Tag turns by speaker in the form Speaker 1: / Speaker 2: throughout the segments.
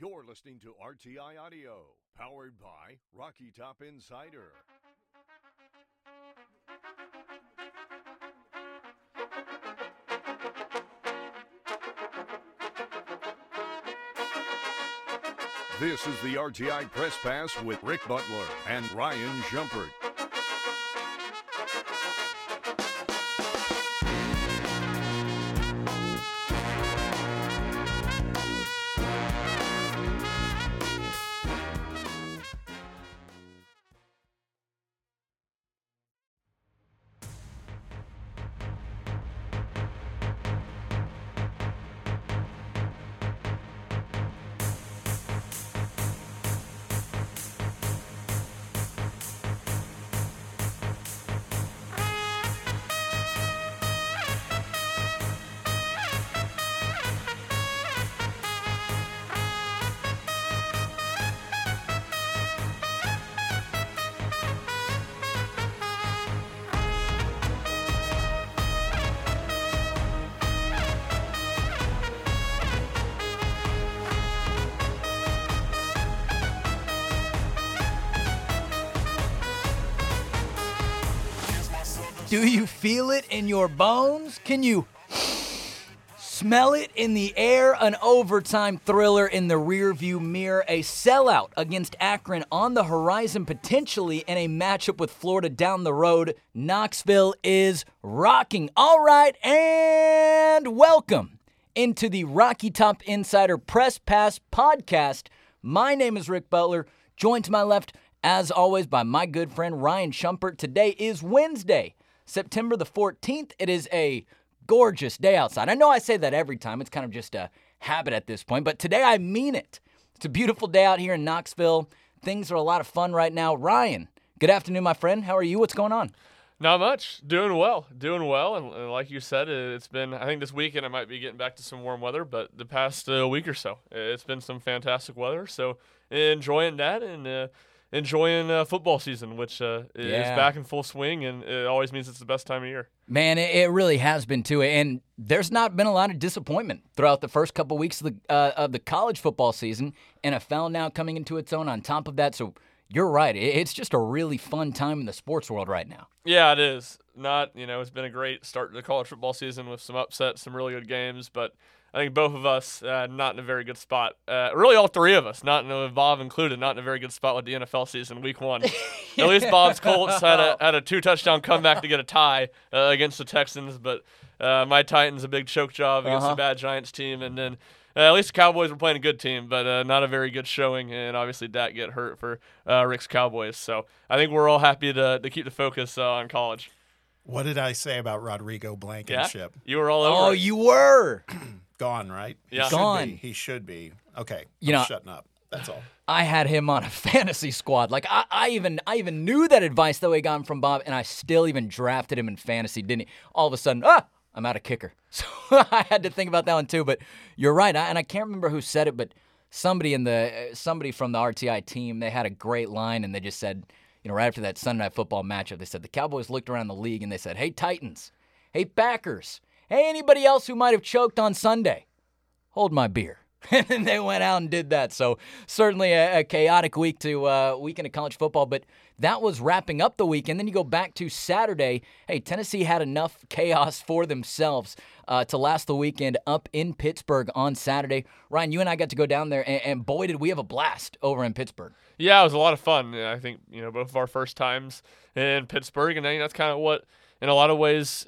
Speaker 1: You're listening to RTI Audio, powered by Rocky Top Insider. This is the RTI Press Pass with Rick Butler and Ryan Shumpert.
Speaker 2: Do you feel it in your bones? Can you smell it in the air? An overtime thriller in the rearview mirror, a sellout against Akron on the horizon, potentially in a matchup with Florida down the road. Knoxville is rocking. All right, and welcome into the Rocky Top Insider Press Pass podcast. My name is Rick Butler, joined to my left, as always, by my good friend Ryan Shumpert. Today is Wednesday, September the 14th. It is a gorgeous day outside. I know I say that every time, it's kind of just a habit at this point, but today I mean it. It's a beautiful day out here in Knoxville. Things are a lot of fun right now. Ryan, good afternoon, my friend. How are you? What's going on?
Speaker 3: Not much. Doing well. Doing well. And, like you said, it's been, I think this weekend I might be getting back to some warm weather, but the past uh, week or so, it's been some fantastic weather. So enjoying that and uh, enjoying uh, football season, which uh, is
Speaker 2: Yeah.
Speaker 3: back in full swing. And it always means it's the best time of year.
Speaker 2: Man, it, it really has been too, and there's not been a lot of disappointment throughout the first couple weeks of the uh, of the college football season. NFL now coming into its own on top of that, so you're right. It, it's just a really fun time in the sports world right now.
Speaker 3: Yeah, it is. Not, you know, it's been a great start to the college football season with some upsets, some really good games, but I think both of us uh, not in a very good spot. Uh, really, all three of us, not in a, Bob included, not in a very good spot with the NFL season, week one. At least Bob's Colts had a had a two touchdown comeback to get a tie uh, against the Texans, but uh, my Titans a big choke job against
Speaker 2: Uh-huh.
Speaker 3: a bad Giants team, and then. Uh, at least the Cowboys were playing a good team, but uh, not a very good showing, and obviously Dak get hurt for uh, Rick's Cowboys. So I think we're all happy to, to keep the focus uh, on college.
Speaker 4: What did I say about Rodrigo
Speaker 3: Yeah,
Speaker 4: Blankenship?
Speaker 3: you were all over.
Speaker 2: Oh,
Speaker 3: it.
Speaker 2: you were.
Speaker 4: Gone, right?
Speaker 3: Yeah.
Speaker 4: He should
Speaker 2: Gone.
Speaker 4: Be. He should be. Okay.
Speaker 2: You
Speaker 4: I'm
Speaker 2: know-
Speaker 4: shutting up. That's all.
Speaker 2: I had him on a fantasy squad. Like I, I even I even knew that advice that we got from Bob, and I still even drafted him in fantasy. Didn't he? All of a sudden, ah, I'm out of kicker. So I had to think about that one too. But you're right, I, and I can't remember who said it, but somebody in the uh, somebody from the RTI team they had a great line, and they just said, you know, right after that Sunday night football matchup, they said the Cowboys looked around the league and they said, "Hey Titans, hey Packers, hey anybody else who might have choked on Sunday." hold my beer. And they went out and did that. So certainly a, a chaotic week to uh, weekend of college football. But that was wrapping up the weekend. Then you go back to Saturday. Hey, Tennessee had enough chaos for themselves uh, to last the weekend up in Pittsburgh on Saturday. Ryan, you and I got to go down there, and, and boy, did we have a blast over in Pittsburgh.
Speaker 3: Yeah, it was a lot of fun. I think you know both of our first times in Pittsburgh, and I think that's kind of what, in a lot of ways,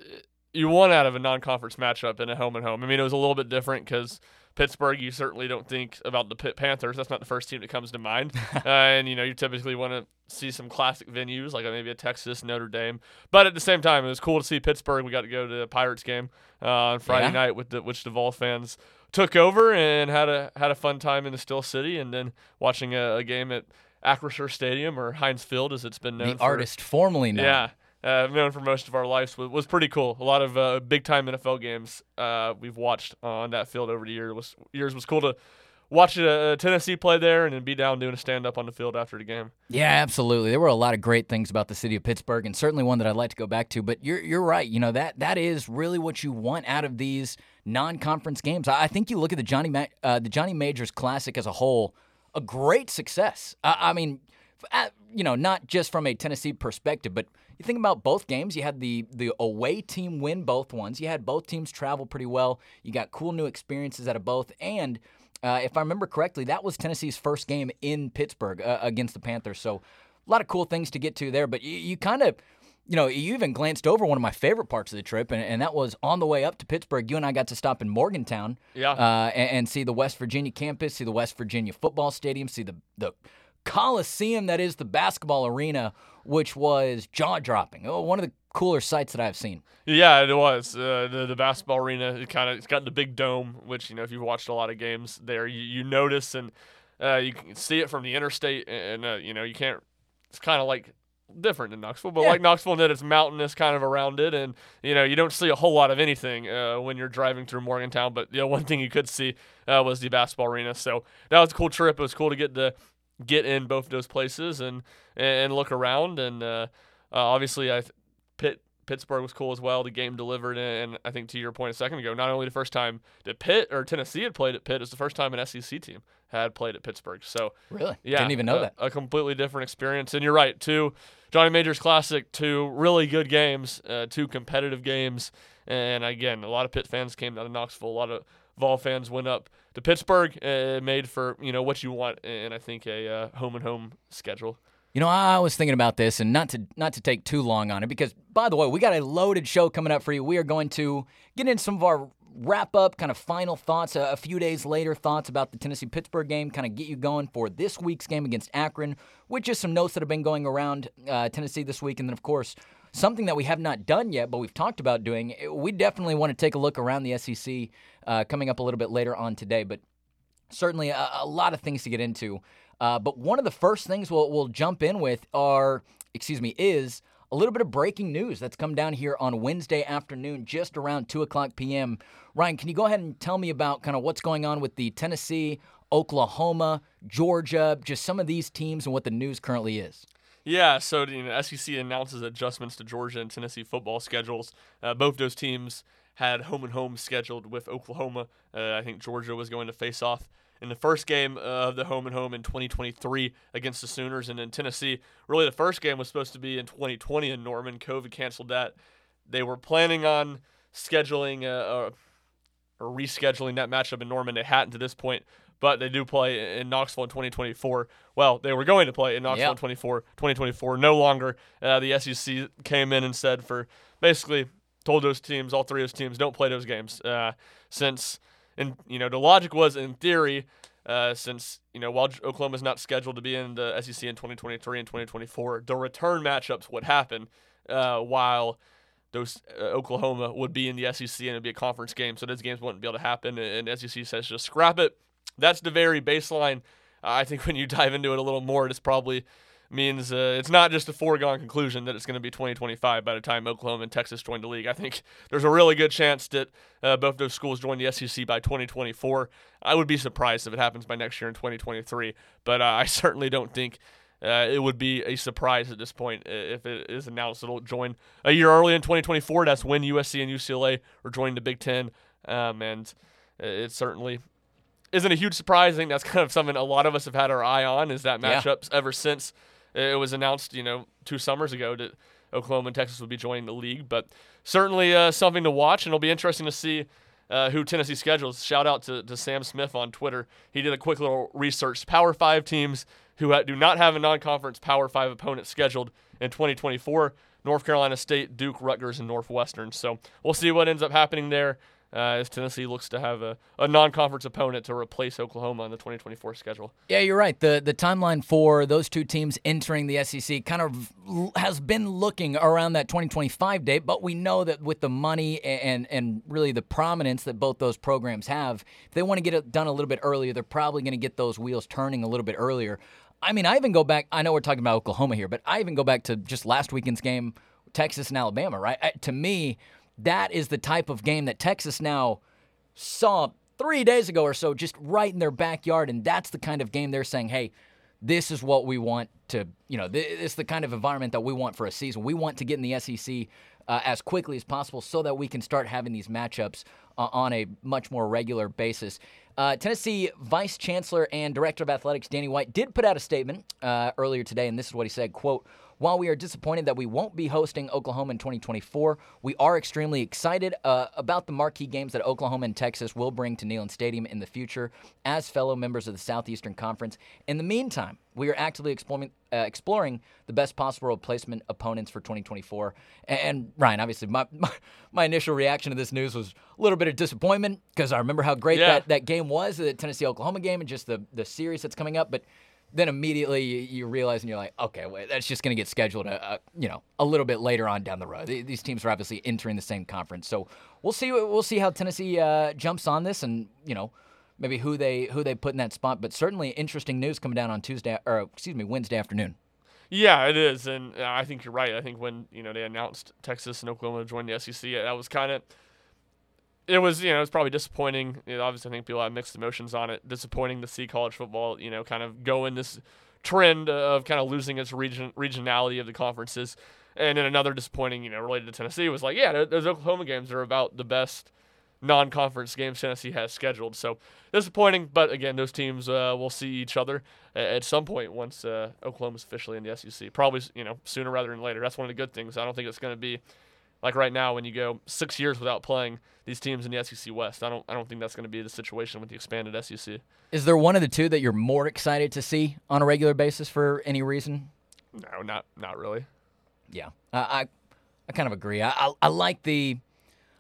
Speaker 3: you want out of a non-conference matchup in a home and home. I mean, it was a little bit different because Pittsburgh, you certainly don't think about the Pitt Panthers. That's not the first team that comes to mind. uh, and you know, you typically want to see some classic venues like maybe a Texas, Notre Dame. But at the same time, it was cool to see Pittsburgh. We got to go to the Pirates game uh, on Friday
Speaker 2: Yeah.
Speaker 3: night with the which the Vol fans took over and had a had a fun time in the Steel City, and then watching a, a game at Acrisure Stadium or Heinz Field, as it's been known.
Speaker 2: The
Speaker 3: for,
Speaker 2: artist formerly known.
Speaker 3: yeah, uh, known for most of our lives was, was pretty cool. A lot of uh, big time NFL games uh, we've watched on that field over the year was years was cool to watch a, Tennessee play there and then be down doing a stand up on the field after the game.
Speaker 2: Yeah, absolutely. There were a lot of great things about the city of Pittsburgh, and certainly one that I'd like to go back to. But you're you're right. You know that that is really what you want out of these non-conference games. I think you look at the Johnny Ma- uh, the Johnny Majors Classic as a whole, a great success. I, I mean, you know, not just from a Tennessee perspective, but you think about both games. You had the the away team win both ones. You had both teams travel pretty well. You got cool new experiences out of both, and uh, if I remember correctly, that was Tennessee's first game in Pittsburgh uh, against the Panthers. So a lot of cool things to get to there. But you, you kind of, you know, you even glanced over one of my favorite parts of the trip, and, and that was on the way up to Pittsburgh. You and I got to stop in Morgantown,
Speaker 3: Yeah.
Speaker 2: uh, and, and see the West Virginia campus, see the West Virginia football stadium, see the the Coliseum that is the basketball arena, which was jaw dropping. Oh, one of the cooler sights that I've seen.
Speaker 3: Yeah, it was uh, the the basketball arena. It kind of it's got the big dome, which you know if you've watched a lot of games there, you, you notice and uh, you can see it from the interstate, and uh, you know you can't. It's kind of like different than Knoxville, but
Speaker 2: Yeah.
Speaker 3: like Knoxville, that it's mountainous kind of around it, and you know you don't see a whole lot of anything uh, when you're driving through Morgantown. But you know one thing you could see uh, was the basketball arena. So that was a cool trip. It was cool to get to get in both those places and and look around, and uh, uh, obviously I. Th- Pitt Pittsburgh was cool as well. The game delivered, and I think to your point a second ago, not only the first time that Pitt or Tennessee had played at Pitt, it's the first time an SEC team had played at Pittsburgh. So
Speaker 2: Really?
Speaker 3: yeah,
Speaker 2: Didn't even know
Speaker 3: a,
Speaker 2: that.
Speaker 3: A completely different experience. And you're right, two Johnny Majors Classic, two really good games, uh, two competitive games. And again, a lot of Pitt fans came out of Knoxville. A lot of Vol fans went up to Pittsburgh, uh, made for you know what you want, and I think a uh, home and home schedule.
Speaker 2: You know, I was thinking about this, and not to not to take too long on it, because by the way, we got a loaded show coming up for you. We are going to get into some of our wrap up, kind of final thoughts, a, a few days later thoughts about the Tennessee Pittsburgh game, kind of get you going for this week's game against Akron, which is some notes that have been going around uh, Tennessee this week, and then of course something that we have not done yet, but we've talked about doing. We definitely want to take a look around the SEC uh, coming up a little bit later on today, but certainly a, a lot of things to get into. Uh, but one of the first things we'll, we'll jump in with are, excuse me, is a little bit of breaking news that's come down here on Wednesday afternoon, just around 2 o'clock p.m. Ryan, can you go ahead and tell me about kind of what's going on with the Tennessee, Oklahoma, Georgia, just some of these teams and what the news currently is?
Speaker 3: Yeah, so you know, SEC announces adjustments to Georgia and Tennessee football schedules. Uh, both those teams had home and home scheduled with Oklahoma. Uh, I think Georgia was going to face off in the first game of the home and home in 2023 against the Sooners, and in Tennessee, really the first game was supposed to be in 2020 in Norman. COVID canceled that. They were planning on scheduling uh, or rescheduling that matchup in Norman. They hadn't to this point, but they do play in Knoxville in 2024. Well, they were going to play in Knoxville
Speaker 2: Yep.
Speaker 3: in 24, 2024. No longer. Uh, the SEC came in and said for basically told those teams, all three of those teams, don't play those games. Uh, since, and you know, the logic was in theory, uh, since you know while Oklahoma's not scheduled to be in the SEC in 2023 and 2024, the return matchups would happen uh, while those uh, Oklahoma would be in the SEC and it'd be a conference game, so those games wouldn't be able to happen. And SEC says just scrap it. That's the very baseline. I think when you dive into it a little more, this probably means uh, it's not just a foregone conclusion that it's going to be 2025 by the time Oklahoma and Texas join the league. I think there's a really good chance that uh, both those schools join the SEC by 2024. I would be surprised if it happens by next year in 2023, but uh, I certainly don't think uh, it would be a surprise at this point uh, if it is announced it'll join a year early in 2024. That's when USC and UCLA are joining the Big Ten, um, and uh, it certainly isn't a huge surprise. I think that's kind of something a lot of us have had our eye on is that
Speaker 2: Yeah.
Speaker 3: matchups ever since it was announced, you know, two summers ago that Oklahoma and Texas would be joining the league. But certainly uh, something to watch, and it'll be interesting to see uh, who Tennessee schedules. Shout out to, to Sam Smith on Twitter. He did a quick little research. Power Five teams who ha- do not have a non-conference Power Five opponent scheduled in 2024: North Carolina State, Duke, Rutgers, and Northwestern. So we'll see what ends up happening there. Uh, as Tennessee looks to have a, a non-conference opponent to replace Oklahoma on the 2024 schedule.
Speaker 2: Yeah, you're right. The the timeline for those two teams entering the SEC kind of has been looking around that 2025 date, but we know that with the money and and really the prominence that both those programs have, if they want to get it done a little bit earlier, they're probably going to get those wheels turning a little bit earlier. I mean, I even go back. I know we're talking about Oklahoma here, but I even go back to just last weekend's game, Texas and Alabama. Right? I, to me, that is the type of game that Texas now saw three days ago or so, just right in their backyard. And that's the kind of game they're saying, hey, this is what we want to, you know, this is the kind of environment that we want for a season. We want to get in the SEC uh, as quickly as possible so that we can start having these matchups uh, on a much more regular basis. Uh, Tennessee Vice Chancellor and Director of Athletics Danny White did put out a statement uh, earlier today, and this is what he said: "Quote." While we are disappointed that we won't be hosting Oklahoma in 2024, we are extremely excited uh, about the marquee games that Oklahoma and Texas will bring to Neyland Stadium in the future as fellow members of the Southeastern Conference. In the meantime, we are actively exploring, uh, exploring the best possible replacement opponents for 2024. And, Ryan, obviously, my, my, my initial reaction to this news was a little bit of disappointment because I remember how great
Speaker 3: Yeah.
Speaker 2: that, that game was, the Tennessee Oklahoma game, and just the, the series that's coming up. But then immediately you, you realize and you're like, okay, wait, that's just going to get scheduled, a, a, you know, a little bit later on down the road. These teams are obviously entering the same conference, so we'll see. We'll see how Tennessee uh, jumps on this, and you know, maybe who they who they put in that spot. But certainly interesting news coming down on Tuesday, or excuse me, Wednesday afternoon.
Speaker 3: Yeah, it is, and uh, I think you're right. I think when you know they announced Texas and Oklahoma joined the SEC, that was kind of it was you know it was probably disappointing. You know, obviously, I think people have mixed emotions on it. Disappointing to see college football, you know, kind of go in this trend of kind of losing its region regionality of the conferences. And then another disappointing, you know, related to Tennessee was like, yeah, those Oklahoma games are about the best non-conference games Tennessee has scheduled. So disappointing, but again, those teams uh, will see each other at some point once uh, Oklahoma's officially in the SEC. Probably, you know, sooner rather than later. That's one of the good things. I don't think it's going to be like right now when you go six years without playing these teams in the SEC West. I don't, I don't think that's going to be the situation with the expanded SEC.
Speaker 2: Is there one of the two that you're more excited to see on a regular basis for any reason?
Speaker 3: No, not, not really.
Speaker 2: Yeah, I I, I kind of agree. I, I I like the.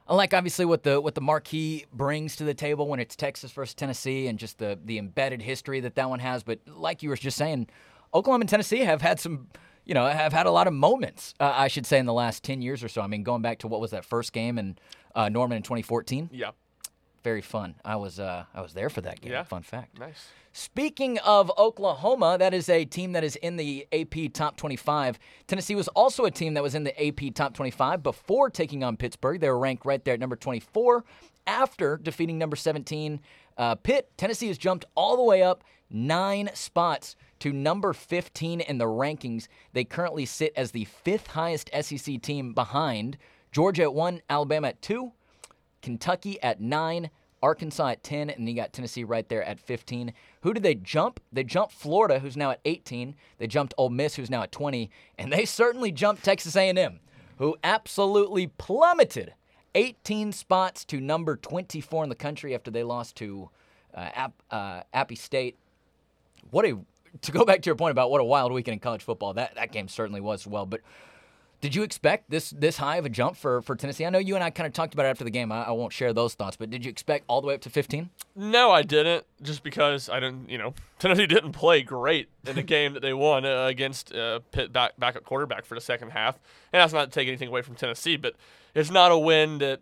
Speaker 2: I like obviously what the what the marquee brings to the table when it's Texas versus Tennessee and just the the embedded history that that one has. But like you were just saying, Oklahoma and Tennessee have had some, you know, have had a lot of moments. Uh, I should say in the last ten years or so. I mean, going back to what was that first game in uh, Norman in 2014,
Speaker 3: Yeah,
Speaker 2: very fun. I was uh, I was there for that game.
Speaker 3: Yeah.
Speaker 2: Fun fact.
Speaker 3: nice.
Speaker 2: Speaking of Oklahoma, that is a team that is in the AP Top 25. Tennessee was also a team that was in the AP Top 25 before taking on Pittsburgh. They were ranked right there at number 24 after defeating number 17 uh, Pitt. Tennessee has jumped all the way up nine spots to number 15 in the rankings. They currently sit as the fifth highest SEC team behind Georgia at one, Alabama at two, Kentucky at nine, Arkansas at 10, and you got Tennessee right there at 15. Who did they jump? They jumped Florida, who's now at 18. They jumped Ole Miss, who's now at 20, and they certainly jumped Texas A&M, who absolutely plummeted 18 spots to number 24 in the country after they lost to uh, App, uh, Appy State. What a to go back to your point about what a wild weekend in college football. That that game certainly was well, but. Did you expect this this high of a jump for, for Tennessee? I know you and I kind of talked about it after the game. I, I won't share those thoughts, but did you expect all the way up to 15?
Speaker 3: No, I didn't. Just because I didn't, you know, Tennessee didn't play great in the game that they won uh, against uh, Pitt back backup quarterback for the second half. And that's not to take anything away from Tennessee, but it's not a win that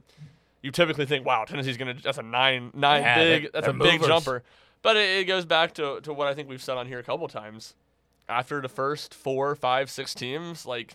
Speaker 3: you typically think, wow, Tennessee's gonna. That's a nine nine
Speaker 2: Yeah,
Speaker 3: big. that's a big
Speaker 2: movers.
Speaker 3: jumper. But it, it goes back to to what I think we've said on here a couple times. After the first four, five, six teams, like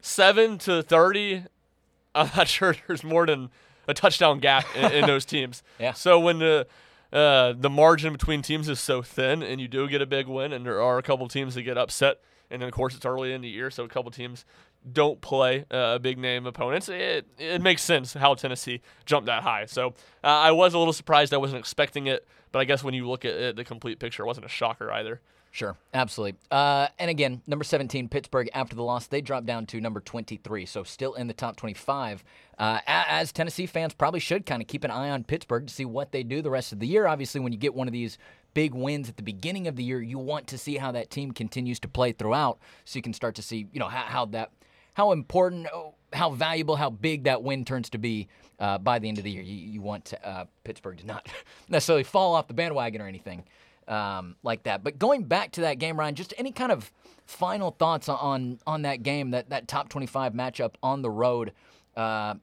Speaker 3: seven to thirty, I'm not sure there's more than a touchdown gap in, in those teams.
Speaker 2: Yeah.
Speaker 3: So when the uh, the margin between teams is so thin, and you do get a big win, and there are a couple teams that get upset, and then of course it's early in the year, so a couple teams don't play uh, big name opponents. It it makes sense how Tennessee jumped that high. So uh, I was a little surprised. I wasn't expecting it, but I guess when you look at it, the complete picture, it wasn't a shocker either.
Speaker 2: Sure, absolutely. Uh, and again, number 17, Pittsburgh, after the loss, they dropped down to number 23, so still in the top 25. Uh, as Tennessee fans probably should kind of keep an eye on Pittsburgh to see what they do the rest of the year. Obviously, when you get one of these big wins at the beginning of the year, you want to see how that team continues to play throughout so you can start to see, you know, how, how that, how important, oh, how valuable, how big that win turns to be uh, by the end of the year. You, you want to, uh, Pittsburgh to not necessarily fall off the bandwagon or anything um, like that. But going back to that game, Ryan, just any kind of final thoughts on on that game, that that top twenty five matchup on the road. Uh,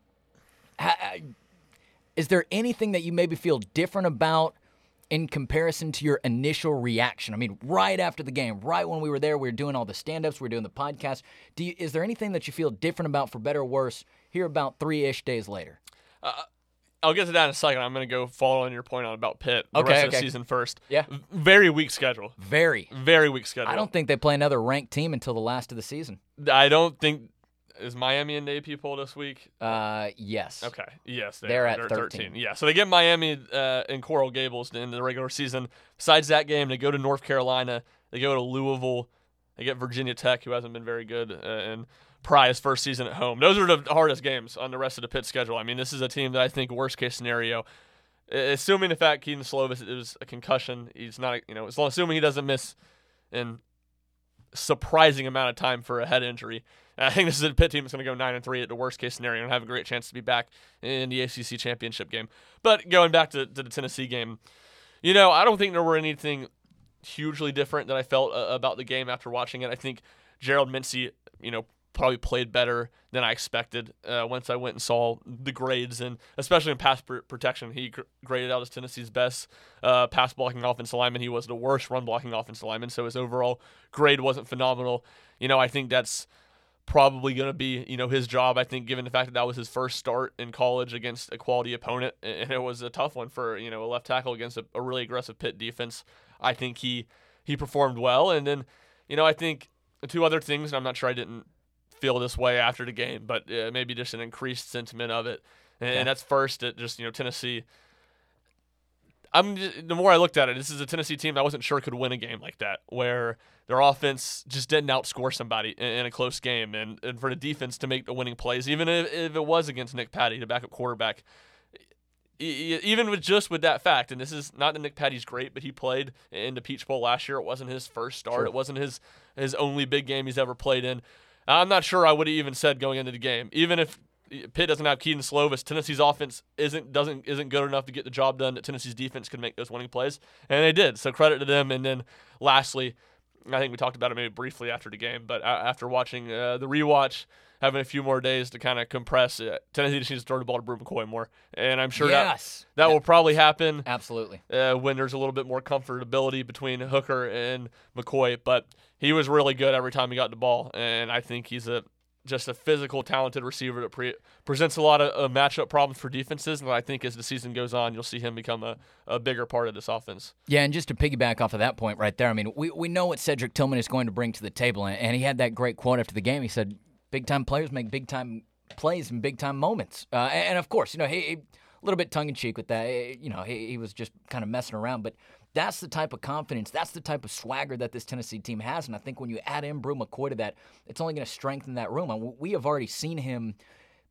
Speaker 2: ha- is there anything that you maybe feel different about? In comparison to your initial reaction, I mean, right after the game, right when we were there, we were doing all the stand-ups, we were doing the podcast. Do you, is there anything that you feel different about, for better or worse, here about three-ish days later?
Speaker 3: I'll get to that in a second. I'm going to go follow on your point on about Pitt the
Speaker 2: Okay,
Speaker 3: rest of the season first.
Speaker 2: Yeah.
Speaker 3: Very weak schedule.
Speaker 2: Very.
Speaker 3: Very weak schedule.
Speaker 2: I don't think they play another ranked team until the last of the season.
Speaker 3: I don't think is Miami in the AP poll this week?
Speaker 2: Uh, yes.
Speaker 3: Okay. Yes, they
Speaker 2: They're
Speaker 3: are.
Speaker 2: at
Speaker 3: They're
Speaker 2: 13.
Speaker 3: Yeah. So they get Miami uh, in Coral Gables in the regular season. Besides that game, they go to North Carolina. They go to Louisville. They get Virginia Tech, who hasn't been very good, uh, and Pry's first season at home. Those are the hardest games on the rest of the Pitt schedule. I mean, this is a team that I think worst case scenario, assuming the fact Kedon Slovis is a concussion, he's not, you know, assuming he doesn't miss in surprising amount of time for a head injury. I think this is a Pitt team that's going to go nine and three at the worst case scenario and have a great chance to be back in the ACC championship game. But going back to, to the Tennessee game, you know, I don't think there were anything hugely different that I felt uh, about the game after watching it. I think Gerald Mincey, you know, probably played better than I expected uh, once I went and saw the grades and especially in pass pr- protection. He gr- graded out as Tennessee's best uh, pass blocking offensive lineman. He was the worst run blocking offensive lineman, so his overall grade wasn't phenomenal. You know, I think that's probably going to be you know his job. I think given the fact that that was his first start in college against a quality opponent, and it was a tough one for you know a left tackle against a, a really aggressive Pitt defense. I think he he performed well, and then you know I think two other things. And I'm not sure I didn't feel this way after the game, but uh, maybe just an increased sentiment of it. And,
Speaker 2: Yeah.
Speaker 3: and that's first at just you know Tennessee. I'm j- the more I looked at it, this is a Tennessee team I wasn't sure could win a game like that, where their offense just didn't outscore somebody in, in a close game, and, and for the defense to make the winning plays, even if, if it was against Nick Patti, the backup quarterback. Even with just with that fact, and this is not that Nick Patti's great, but he played in the Peach Bowl last year. It wasn't his first start.
Speaker 2: Sure.
Speaker 3: It wasn't his his only big game he's ever played in. I'm not sure I would have even said going into the game, even if Pitt doesn't have Kedon Slovis, Tennessee's offense isn't doesn't isn't good enough to get the job done. That Tennessee's defense could make those winning plays, and they did. So credit to them. And then lastly, I think we talked about it maybe briefly after the game, but after watching uh, the rewatch, having a few more days to kind of compress it, Tennessee just needs to throw the ball to Bru McCoy more, and I'm sure
Speaker 2: yes.
Speaker 3: that that will probably happen
Speaker 2: Absolutely.
Speaker 3: uh, when there's a little bit more comfortability between Hooker and McCoy. But he was really good every time he got the ball, and I think he's a just a physical, talented receiver that pre- presents a lot of uh, matchup problems for defenses. And I think as the season goes on, you'll see him become a, a bigger part of this offense.
Speaker 2: Yeah, and just to piggyback off of that point right there, I mean, we, we know what Cedric Tillman is going to bring to the table, and, and he had that great quote after the game. He said, "Big time players make big time plays and big time moments," uh, and, and of course, you know, he, he- a little bit tongue in cheek with that. eh, You know, he, he was just kind of messing around, but that's the type of confidence, that's the type of swagger that this Tennessee team has, and I think when you add in Bru McCoy to that, it's only going to strengthen that room. And we have already seen him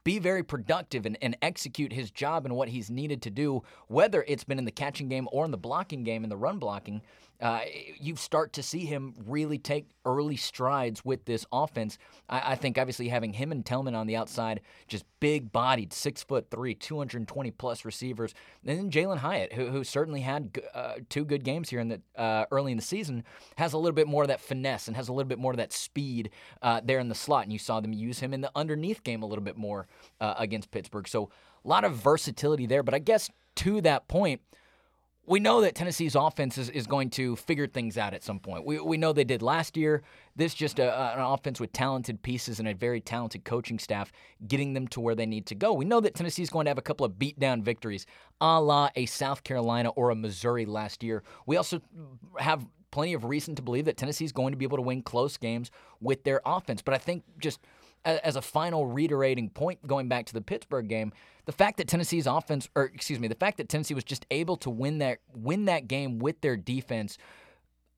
Speaker 2: be very productive and, and execute his job and what he's needed to do, whether it's been in the catching game or in the blocking game, in the run blocking. Uh, you start to see him really take early strides with this offense. I, I think obviously having him and Tillman on the outside, just big bodied, six foot three, 220 plus receivers, and then Jalin Hyatt, who, who certainly had uh, two good games here in the uh, early in the season, has a little bit more of that finesse and has a little bit more of that speed uh, there in the slot. And you saw them use him in the underneath game a little bit more uh, against Pittsburgh. So a lot of versatility there. But I guess to that point, we know that Tennessee's offense is, is going to figure things out at some point. We, we know they did last year. This just a, a- an offense with talented pieces and a very talented coaching staff getting them to where they need to go. We know that Tennessee's going to have a couple of beatdown victories, a la a South Carolina or a Missouri last year. We also have plenty of reason to believe that Tennessee's going to be able to win close games with their offense. But I think just as a final reiterating point going back to the Pittsburgh game, the fact that Tennessee's offense or excuse me, the fact that Tennessee was just able to win that win that game with their defense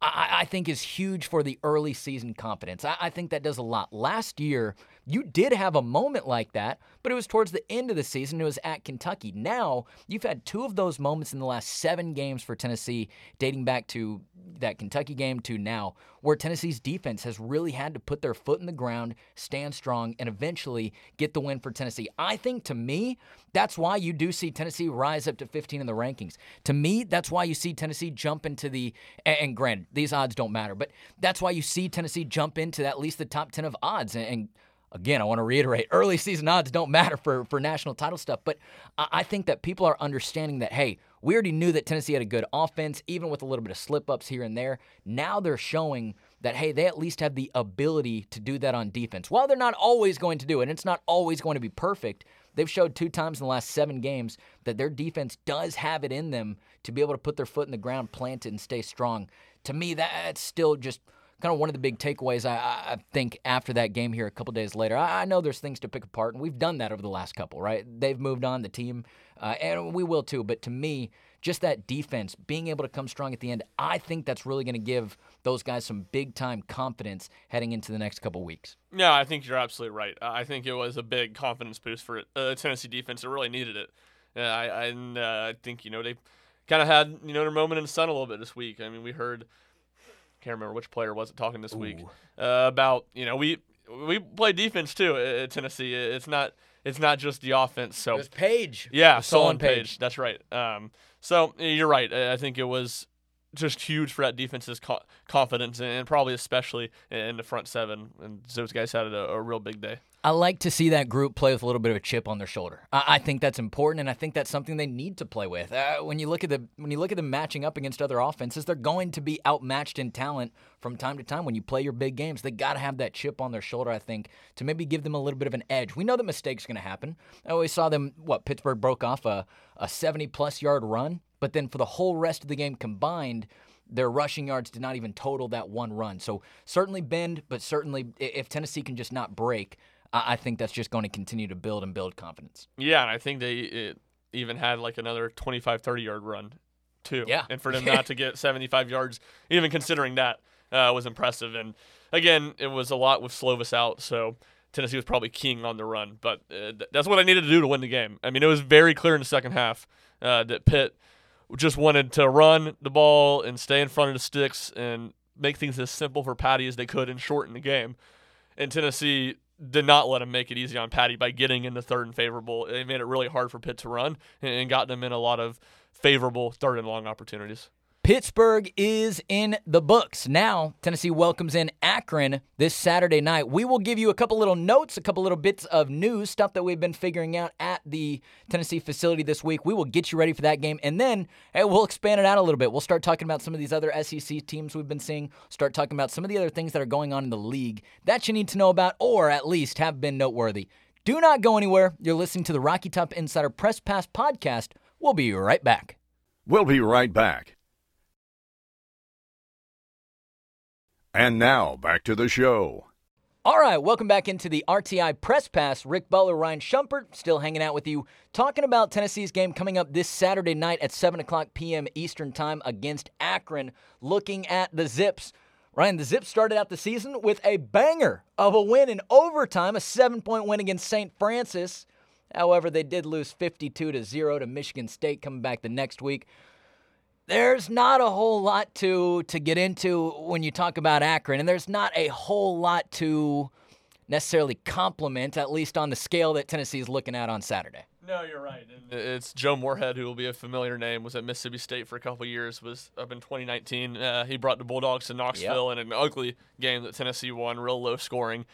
Speaker 2: I, I think is huge for the early season confidence. I, I think that does a lot. Last year, you did have a moment like that, but it was towards the end of the season. It was at Kentucky. Now, you've had two of those moments in the last seven games for Tennessee, dating back to that Kentucky game to now, where Tennessee's defense has really had to put their foot in the ground, stand strong, and eventually get the win for Tennessee. I think to me, that's why you do see Tennessee rise up to 15 in the rankings. To me, that's why you see Tennessee jump into the, and, granted, these odds don't matter, but that's why you see Tennessee jump into at least the top 10 of odds. And, and again, I want to reiterate early season odds don't matter for, for national title stuff, but I, I think that people are understanding that, hey, we already knew that Tennessee had a good offense, even with a little bit of slip ups here and there. Now they're showing that, hey, they at least have the ability to do that on defense. While they're not always going to do it, and it's not always going to be perfect, they've showed two times in the last seven games that their defense does have it in them to be able to put their foot in the ground, plant it, and stay strong. To me, that's still just kind of one of the big takeaways I, I think after that game here a couple days later. I, I know there's things to pick apart, and we've done that over the last couple, right? They've moved on, the team, uh, and we will too. But to me, just that defense, being able to come strong at the end, I think that's really going to give those guys some big time confidence heading into the next couple weeks.
Speaker 3: Yeah, I think you're absolutely right. I think it was a big confidence boost for uh, Tennessee defense. It really needed it. Uh, I and uh, I think you know they kind of had you know their moment in the sun a little bit this week. I mean, we heard can't remember which player was it talking this week uh, about you know we we play defense too at Tennessee. It's not it's not just the offense. So
Speaker 2: Page.
Speaker 3: yeah,
Speaker 2: Solon
Speaker 3: Solon Page. That's right. Um, so you're right. I I think it was just huge for that defense's co- confidence, and probably especially in the front seven. And those guys had a, a real big day.
Speaker 2: I like to see that group play with a little bit of a chip on their shoulder. I, I think that's important, and I think that's something they need to play with. Uh, when you look at the when you look at them matching up against other offenses, they're going to be outmatched in talent from time to time. When you play your big games, they got to have that chip on their shoulder. I think to maybe give them a little bit of an edge. We know that mistakes going to happen. I always saw them. What Pittsburgh broke off a a 70 plus yard run, but then for the whole rest of the game combined their rushing yards did not even total that one run. So certainly bend, but certainly if Tennessee can just not break, I think that's just going to continue to build and build confidence.
Speaker 3: Yeah, and I think they even had like another 25, 30 yard run too.
Speaker 2: Yeah.
Speaker 3: And for them not to get 75 yards, even considering that, uh, was impressive. And again, it was a lot with Slovis out, so Tennessee was probably keying on the run. But uh, th- that's what I needed to do to win the game. I mean, it was very clear in the second half uh, that Pitt just wanted to run the ball and stay in front of the sticks and make things as simple for Patti as they could and shorten the game. And Tennessee did not let him make it easy on Patti by getting into third and favorable. They made it really hard for Pitt to run and got them in a lot of favorable third and long opportunities.
Speaker 2: Pittsburgh is in the books. Now, Tennessee welcomes in Akron this Saturday night. We will give you a couple little notes, a couple little bits of news, stuff that we've been figuring out at the Tennessee facility this week. We will get you ready for that game, and then hey, we'll expand it out a little bit. We'll start talking about some of these other SEC teams we've been seeing, start talking about some of the other things that are going on in the league that you need to know about, or at least have been noteworthy. Do not go anywhere. You're listening to the Rocky Top Insider Press Pass podcast. We'll be right back.
Speaker 1: We'll be right back. And now, back to the show.
Speaker 2: All right, welcome back into the RTI Press Pass. Rick Butler, Ryan Shumpert, still hanging out with you, talking about Tennessee's game coming up this Saturday night at 7 o'clock p.m. Eastern Time against Akron. Looking at the Zips. Ryan, the Zips started out the season with a banger of a win in overtime, a seven point win against St. Francis. However, they did lose 52 to 0 to Michigan State coming back the next week there's not a whole lot to to get into when you talk about Akron, and there's not a whole lot to necessarily compliment, at least on the scale that Tennessee is looking at on Saturday.
Speaker 3: No, you're right. And it's Joe Moorhead, who will be a familiar name, was at Mississippi State for a couple years, was up in 2019. Uh, he brought the Bulldogs to Knoxville in an ugly game that Tennessee won, real low scoring.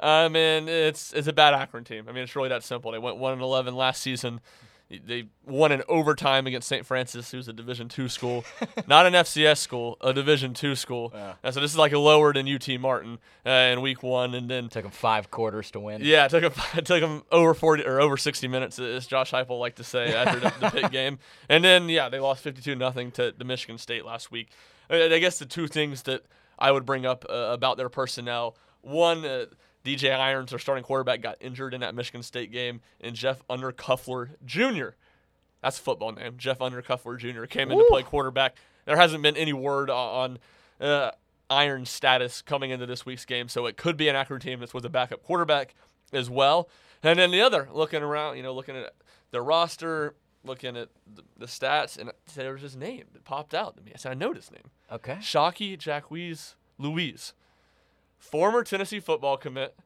Speaker 3: Um, and it's it's a bad Akron team. I mean, it's really that simple. They went one and 11 last season. They won in overtime against St. Francis, who's a Division two school, not an FCS school, a Division two school. And so this is like a lower than UT Martin uh, in week one, and then
Speaker 2: Took them five quarters to win.
Speaker 3: yeah, it took him it took him over forty or over sixty minutes, as Josh Heupel liked to say after the, the Pitt game. And then yeah, they lost fifty two nothing to the Michigan State last week. And I guess the two things that I would bring up uh, about their personnel: one, uh, DJ Irons, their starting quarterback, got injured in that Michigan State game, and Jeff Undercuffler Jr. That's a football name. Jeff Undercuffler Jr. came in to play quarterback. There hasn't been any word on uh, Iron's status coming into this week's game, so it could be an Akron team that's with a backup quarterback as well. And then the other, looking around, you know, looking at the roster, looking at the, the stats, and there was his name that popped out to me. I said, I know this name.
Speaker 2: Okay.
Speaker 3: Shockey Jacquees Louise, former Tennessee football commit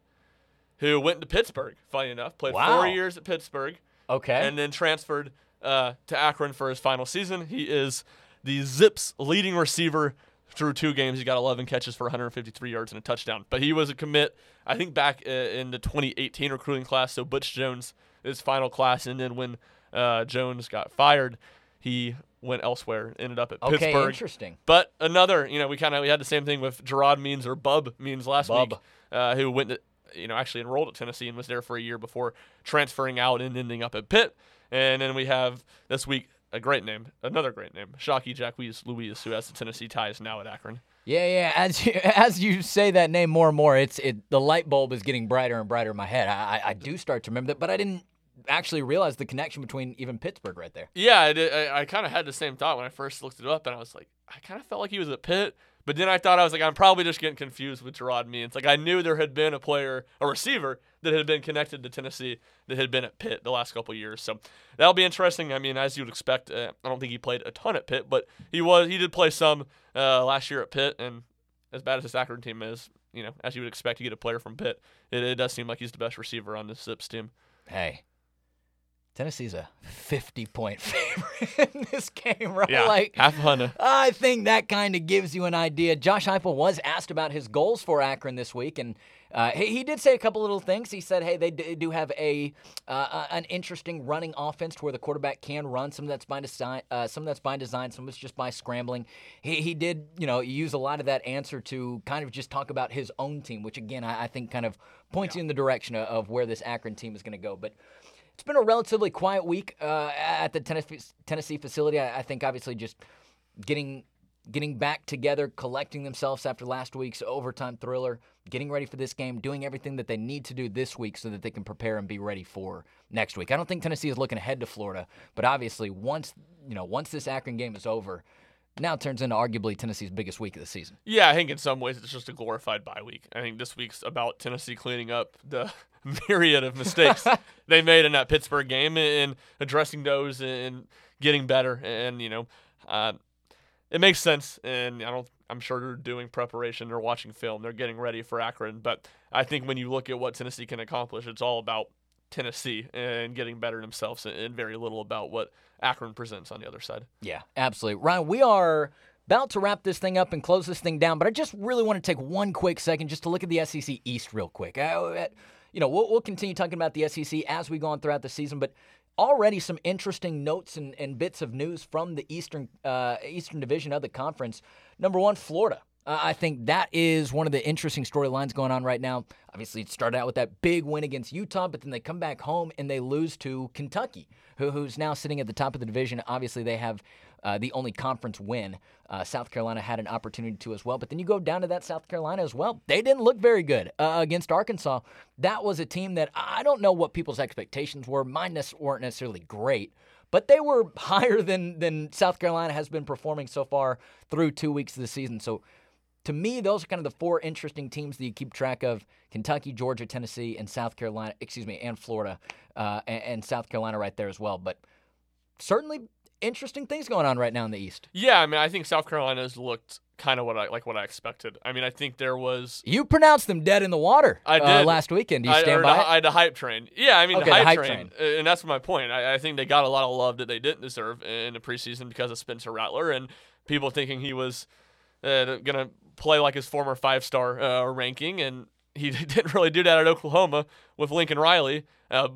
Speaker 3: who went to Pittsburgh, funny enough, played
Speaker 2: Wow.
Speaker 3: four years at Pittsburgh
Speaker 2: Okay.
Speaker 3: and then transferred uh, to Akron for his final season. He is the Zips leading receiver through two games. He got 11 catches for 153 yards and a touchdown. But he was a commit, I think, back uh, in the 2018 recruiting class. So Butch Jones, his final class, and then when uh, Jones got fired, he went elsewhere. Ended up at Pittsburgh.
Speaker 2: okay,
Speaker 3: Pittsburgh.
Speaker 2: interesting.
Speaker 3: But another, you know, we kind of we had the same thing with Gerard Means or Bub Means last
Speaker 2: Bub.
Speaker 3: week, uh, who went, to, you know, actually enrolled at Tennessee and was there for a year before transferring out and ending up at Pitt. And then we have this week a great name, another great name, Shocky Jacques-Louis, who has the Tennessee ties now at Akron.
Speaker 2: Yeah, yeah. As you, as you say that name more and more, it's it. The light bulb is getting brighter and brighter in my head. I, I, I do start to remember that, but I didn't actually realize the connection between even Pittsburgh right there.
Speaker 3: Yeah, I, did- I, I kind of had the same thought when I first looked it up, and I was like, I kind of felt like he was at Pitt, but then I thought I was like, I'm probably just getting confused with Gerard Means. Like I knew there had been a player, a receiver that had been connected to Tennessee that had been at Pitt the last couple of years. So that'll be interesting. I mean, as you would expect, uh, I don't think he played a ton at Pitt, but he was he did play some uh, last year at Pitt, and as bad as this Akron team is, you know, as you would expect to get a player from Pitt, it, it does seem like he's the best receiver on this Zips team.
Speaker 2: Hey, Tennessee's a 50 point favorite in this game, right?
Speaker 3: Yeah,
Speaker 2: Like,
Speaker 3: half a hundred.
Speaker 2: I think that kind of gives you an idea. Josh Heupel was asked about his goals for Akron this week, and uh, he, he did say a couple little things. He said, "Hey, they d- do have a uh, uh, an interesting running offense to where the quarterback can run. Some of that's by design, uh, some of that's by design, some of it's just by scrambling." He he did you know use a lot of that answer to kind of just talk about his own team, which again I, I think kind of points you in the direction of, of where this Akron team is going to go, but. It's been a relatively quiet week uh, at the Tennessee, facility. I, I think obviously just getting getting back together, collecting themselves after last week's overtime thriller, getting ready for this game, doing everything that they need to do this week so that they can prepare and be ready for next week. I don't think Tennessee is looking ahead to Florida, but obviously once you know once this Akron game is over, now it turns into arguably Tennessee's biggest week of the season.
Speaker 3: Yeah, I think in some ways it's just a glorified bye week. I think this week's about Tennessee cleaning up the myriad of mistakes they made in that Pittsburgh game and addressing those and getting better. And you know, uh, it makes sense. And I don't. I'm sure they're doing preparation. They're watching film. They're getting ready for Akron. But I think when you look at what Tennessee can accomplish, it's all about Tennessee and getting better themselves, and very little about what Akron presents on the other side.
Speaker 2: Yeah, absolutely. Ryan, we are about to wrap this thing up and close this thing down, but I just really want to take one quick second just to look at the SEC East real quick. Uh, uh, you know, we'll, we'll continue talking about the SEC as we go on throughout the season, but already some interesting notes and, and bits of news from the Eastern uh, Eastern Division of the conference. Number one, Florida. Uh, I think that is one of the interesting storylines going on right now. Obviously, it started out with that big win against Utah, but then they come back home and they lose to Kentucky, who, who's now sitting at the top of the division. Obviously, they have uh, the only conference win. Uh, South Carolina had an opportunity to as well, but then you go down to that South Carolina as well. They didn't look very good uh, against Arkansas. That was a team that I don't know what people's expectations were. Mine weren't necessarily great but they were higher than than South Carolina has been performing so far through two weeks of the season. So to me, those are kind of the four interesting teams that you keep track of: Kentucky, Georgia, Tennessee, and South Carolina. Excuse me, and Florida, uh, and, and South Carolina right there as well. But certainly interesting things going on right now in the East.
Speaker 3: Yeah, I mean, I think South Carolina's looked kind of what I like what I expected. I mean, I think there was
Speaker 2: You pronounced them dead in the water.
Speaker 3: I
Speaker 2: uh,
Speaker 3: did.
Speaker 2: last weekend. Do you
Speaker 3: I,
Speaker 2: stand
Speaker 3: or
Speaker 2: by
Speaker 3: the? I had the hype train. Yeah, I mean
Speaker 2: Okay,
Speaker 3: the,
Speaker 2: the
Speaker 3: hype,
Speaker 2: hype
Speaker 3: train, uh, and that's my point. I, I think they got a lot of love that they didn't deserve in the preseason because of Spencer Rattler and people thinking he was uh, gonna play like his former five-star uh, ranking, and he didn't really do that at Oklahoma with Lincoln Riley. Uh,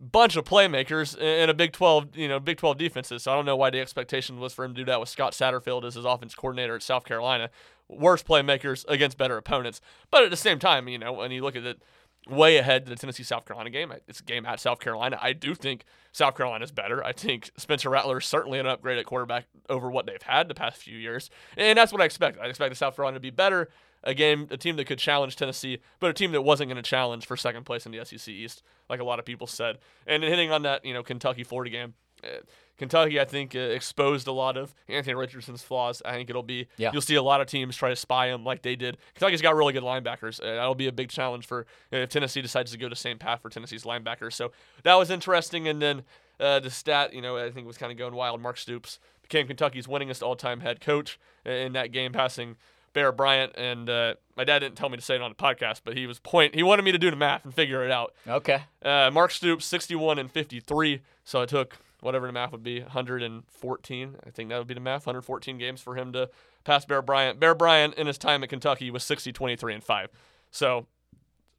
Speaker 3: bunch of playmakers in a Big 12, you know, Big 12 defenses. So I don't know why the expectation was for him to do that with Scott Satterfield as his offense coordinator at South Carolina. Worst playmakers against better opponents. But at the same time, you know, when you look at it way ahead to the Tennessee South Carolina game, it's a game at South Carolina. I do think South Carolina is better. I think Spencer Rattler is certainly an upgrade at quarterback over what they've had the past few years. And that's what I expect. I expect the South Carolina to be better. A game, a team that could challenge Tennessee, but a team that wasn't going to challenge for second place in the SEC East, like a lot of people said. And hitting on that, you know, Kentucky Florida game, uh, Kentucky, I think, uh, exposed a lot of Anthony Richardson's flaws. I think it'll be
Speaker 2: Yeah.
Speaker 3: you'll see a lot of teams try to spy him like they did. Kentucky's got really good linebackers. Uh, that'll be a big challenge for uh, if Tennessee decides to go the same path for Tennessee's linebackers. So that was interesting. And then uh, the stat, you know, I think was kind of going wild. Mark Stoops became Kentucky's winningest all-time head coach in that game, passing Bear Bryant. And uh, my dad didn't tell me to say it on the podcast, but he was point. He wanted me to do the math and figure it out.
Speaker 2: okay.
Speaker 3: Uh, Mark Stoops, 61 and 53. So it took whatever the math would be, 114. I think that would be the math. 114 games for him to pass Bear Bryant. Bear Bryant in his time at Kentucky was 60, 23, and 5. So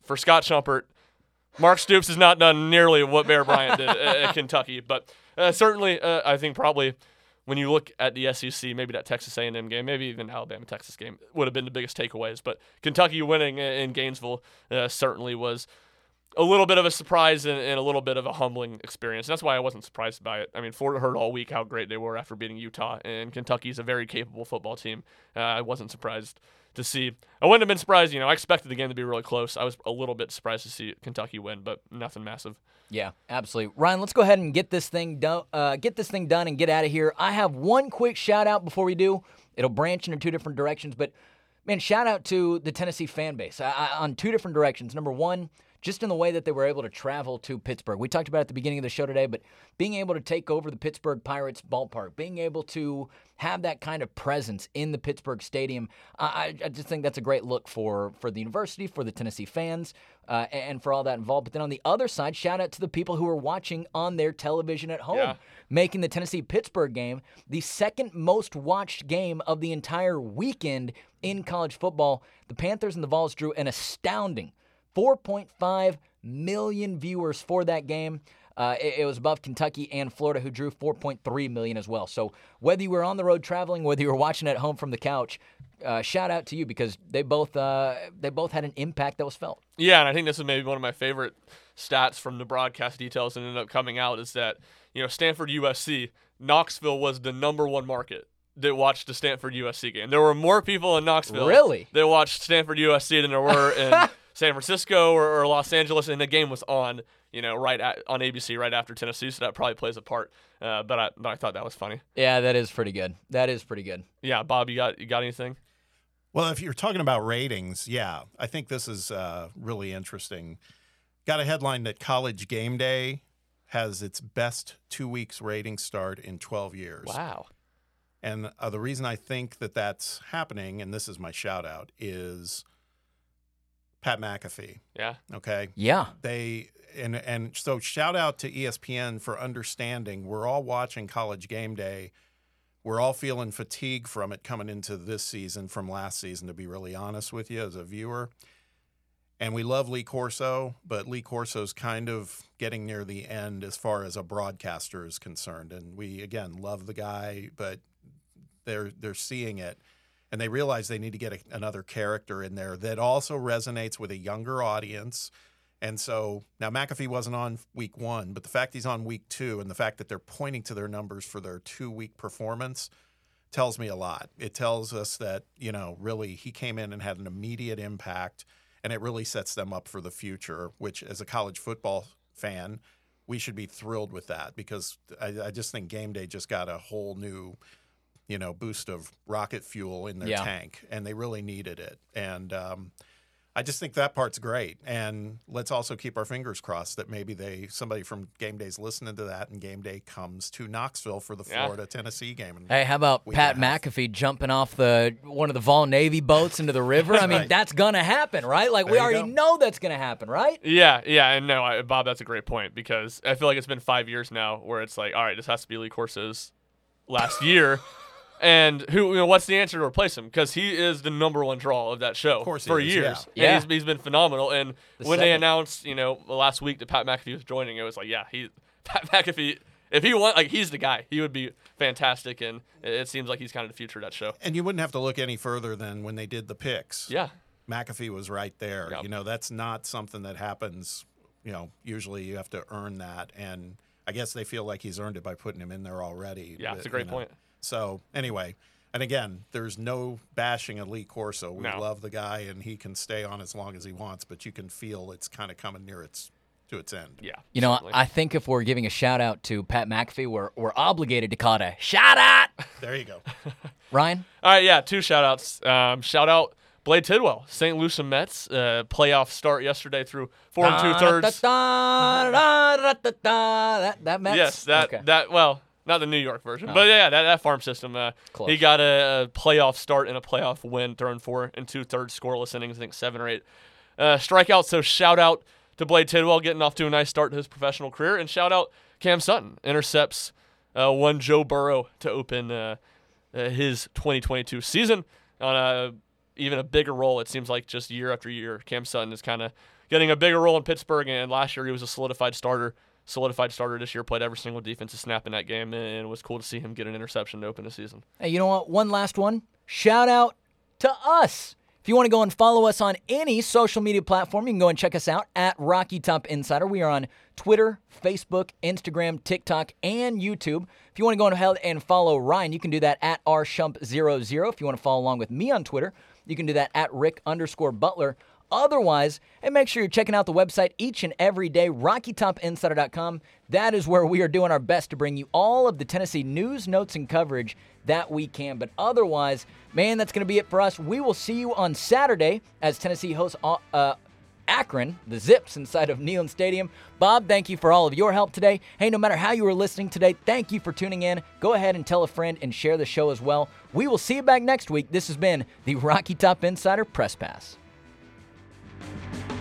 Speaker 3: for Scott Shumpert, Mark Stoops has not done nearly what Bear Bryant did at, at Kentucky. But uh, certainly, uh, I think probably when you look at the SEC, maybe that Texas A&M game, maybe even Alabama Texas game would have been the biggest takeaways. But Kentucky winning in Gainesville uh, certainly was a little bit of a surprise and, and a little bit of a humbling experience. That's why I wasn't surprised by it. I mean, Florida heard all week how great they were after beating Utah, and Kentucky's a very capable football team. Uh, I wasn't surprised to see. I wouldn't have been surprised. You know, I expected the game to be really close. I was a little bit surprised to see Kentucky win, but nothing massive.
Speaker 2: Yeah, absolutely. Ryan, let's go ahead and get this thing done. Uh, get this thing done and get out of here. I have one quick shout out before we do. It'll branch into two different directions, but man, shout out to the Tennessee fan base I, I, on two different directions. Number one, just in the way that they were able to travel to Pittsburgh. We talked about it at the beginning of the show today, but being able to take over the Pittsburgh Pirates ballpark, being able to have that kind of presence in the Pittsburgh Stadium, I, I just think that's a great look for for the university, for the Tennessee fans, uh, and for all that involved. But then on the other side, shout out to the people who are watching on their television at home.
Speaker 3: Yeah.
Speaker 2: Making the Tennessee Pittsburgh game the second most watched game of the entire weekend in college football. The Panthers and the Vols drew an astounding 4.5 million viewers for that game. Uh, it, it was above Kentucky and Florida, who drew 4.3 million as well. So whether you were on the road traveling, whether you were watching at home from the couch, uh, shout out to you because they both uh, they both had an impact that was felt.
Speaker 3: Yeah, and I think this is maybe one of my favorite stats from the broadcast details that ended up coming out is that you know Stanford USC Knoxville was the number one market that watched the Stanford USC game. There were more people in Knoxville
Speaker 2: Really?
Speaker 3: that watched Stanford USC than there were in San Francisco or, or Los Angeles, and the game was on you know right at, on ABC right after Tennessee, so that probably plays a part. Uh, but I but I thought that was funny.
Speaker 2: Yeah, that is pretty good. That is pretty good.
Speaker 3: Yeah, Bob, you got you got anything?
Speaker 4: Well, if you're talking about ratings, yeah, I think this is uh, really interesting. Got a headline that College Game Day has its best two weeks rating start in 12 years.
Speaker 3: Wow.
Speaker 4: And uh, the reason I think that that's happening, and this is my shout out, is Pat McAfee.
Speaker 3: Yeah.
Speaker 4: Okay.
Speaker 2: Yeah.
Speaker 4: They and and so shout out to ESPN for understanding. We're all watching College Game Day. We're all feeling fatigue from it coming into this season from last season. To be really honest with you, as a viewer, and we love Lee Corso, but Lee Corso's kind of getting near the end as far as a broadcaster is concerned. And we again love the guy, but they're they're seeing it and they realize they need to get a, another character in there that also resonates with a younger audience. And so now McAfee wasn't on week one, but the fact he's on week two and the fact that they're pointing to their numbers for their two week performance tells me a lot. It tells us that, you know, really he came in and had an immediate impact and it really sets them up for the future, which as a college football fan, we should be thrilled with that because I, I just think game day just got a whole new you know, boost of rocket fuel in their
Speaker 2: Yeah.
Speaker 4: tank, and they really needed it. And um, I just think that part's great. And let's also keep our fingers crossed that maybe they somebody from Game Day's listening to that, and Game Day comes to Knoxville for the
Speaker 3: Yeah.
Speaker 4: Florida Tennessee game. And
Speaker 2: Hey, how about Pat
Speaker 4: and a.
Speaker 2: McAfee jumping off the one of the Vol Navy boats into the river? I mean,
Speaker 4: Right.
Speaker 2: that's gonna happen, right? Like we
Speaker 4: There you
Speaker 2: already
Speaker 4: go.
Speaker 2: know that's gonna happen, right?
Speaker 3: Yeah, yeah, and no, I, Bob, that's a great point because I feel like it's been five years now where it's like, all right, this has to be Lee Corso's last year, and who, you know, what's the answer to replace him? Because he is the number one draw of that show
Speaker 4: course he
Speaker 3: for
Speaker 4: is,
Speaker 3: years.
Speaker 4: yeah.
Speaker 3: And
Speaker 2: Yeah.
Speaker 3: he's, he's been phenomenal. And
Speaker 2: The
Speaker 3: when they
Speaker 2: second-
Speaker 3: announced, you know, last week that Pat McAfee was joining, it was like, yeah, he, Pat McAfee. If he want, like, he's the guy. He would be fantastic, and it, it seems like he's kind of the future of that show.
Speaker 4: and you wouldn't have to look any further than when they did the picks.
Speaker 3: Yeah,
Speaker 4: McAfee was right there.
Speaker 3: Yep.
Speaker 4: You know, that's not something that happens. You know, usually you have to earn that, and I guess they feel like he's earned it by putting him in there already.
Speaker 3: Yeah, it's a great
Speaker 4: you know.
Speaker 3: point.
Speaker 4: So anyway, and again, there's no bashing of Lee Corso. We
Speaker 3: No.
Speaker 4: love the guy, and he can stay on as long as he wants, but you can feel it's kind of coming near its to its end.
Speaker 3: yeah.
Speaker 2: You know,
Speaker 3: certainly.
Speaker 2: I think if we're giving a shout out to Pat McAfee, we're we're obligated to call it a shout out.
Speaker 4: There you go.
Speaker 2: Ryan,
Speaker 3: All right, yeah, two shout outs. Um, shout out Blade Tidwell, St. Lucie Mets, uh, playoff start yesterday through four and two thirds.
Speaker 2: That that Mets?
Speaker 3: Yes, that
Speaker 2: Okay.
Speaker 3: that well, not the New York version, but yeah, that, that farm system. Uh, he got a, a playoff start and a playoff win, turned four and two thirds scoreless innings, I think seven or eight uh, strikeouts. So shout out to Blade Tidwell getting off to a nice start to his professional career, and shout out Cam Sutton intercepts uh, one Joe Burrow to open uh, uh, his 2022 season on a even a bigger role. It seems like just year after year, Cam Sutton is kind of getting a bigger role in Pittsburgh. And last year he was a solidified starter. Solidified starter this year, played every single defensive snap in that game, and it was cool to see him get an interception to open the season.
Speaker 2: Hey, you know what? One last one. Shout out to us. If you want to go and follow us on any social media platform, you can go and check us out at Rocky Top Insider. We are on Twitter, Facebook, Instagram, TikTok, and YouTube. If you want to go ahead and follow Ryan, you can do that at rshump00. If you want to follow along with me on Twitter, you can do that at Rick underscore Butler. Otherwise, and make sure you're checking out the website each and every day, RockyTopInsider.com. That is where we are doing our best to bring you all of the Tennessee news, notes, and coverage that we can. But otherwise, man, that's going to be it for us. We will see you on Saturday as Tennessee hosts uh, uh, Akron, the Zips inside of Neyland Stadium. Bob, thank you for all of your help today. Hey, no matter how you were listening today, thank you for tuning in. Go ahead and tell a friend and share the show as well. We will see you back next week. This has been the Rocky Top Insider Press Pass. Thank you.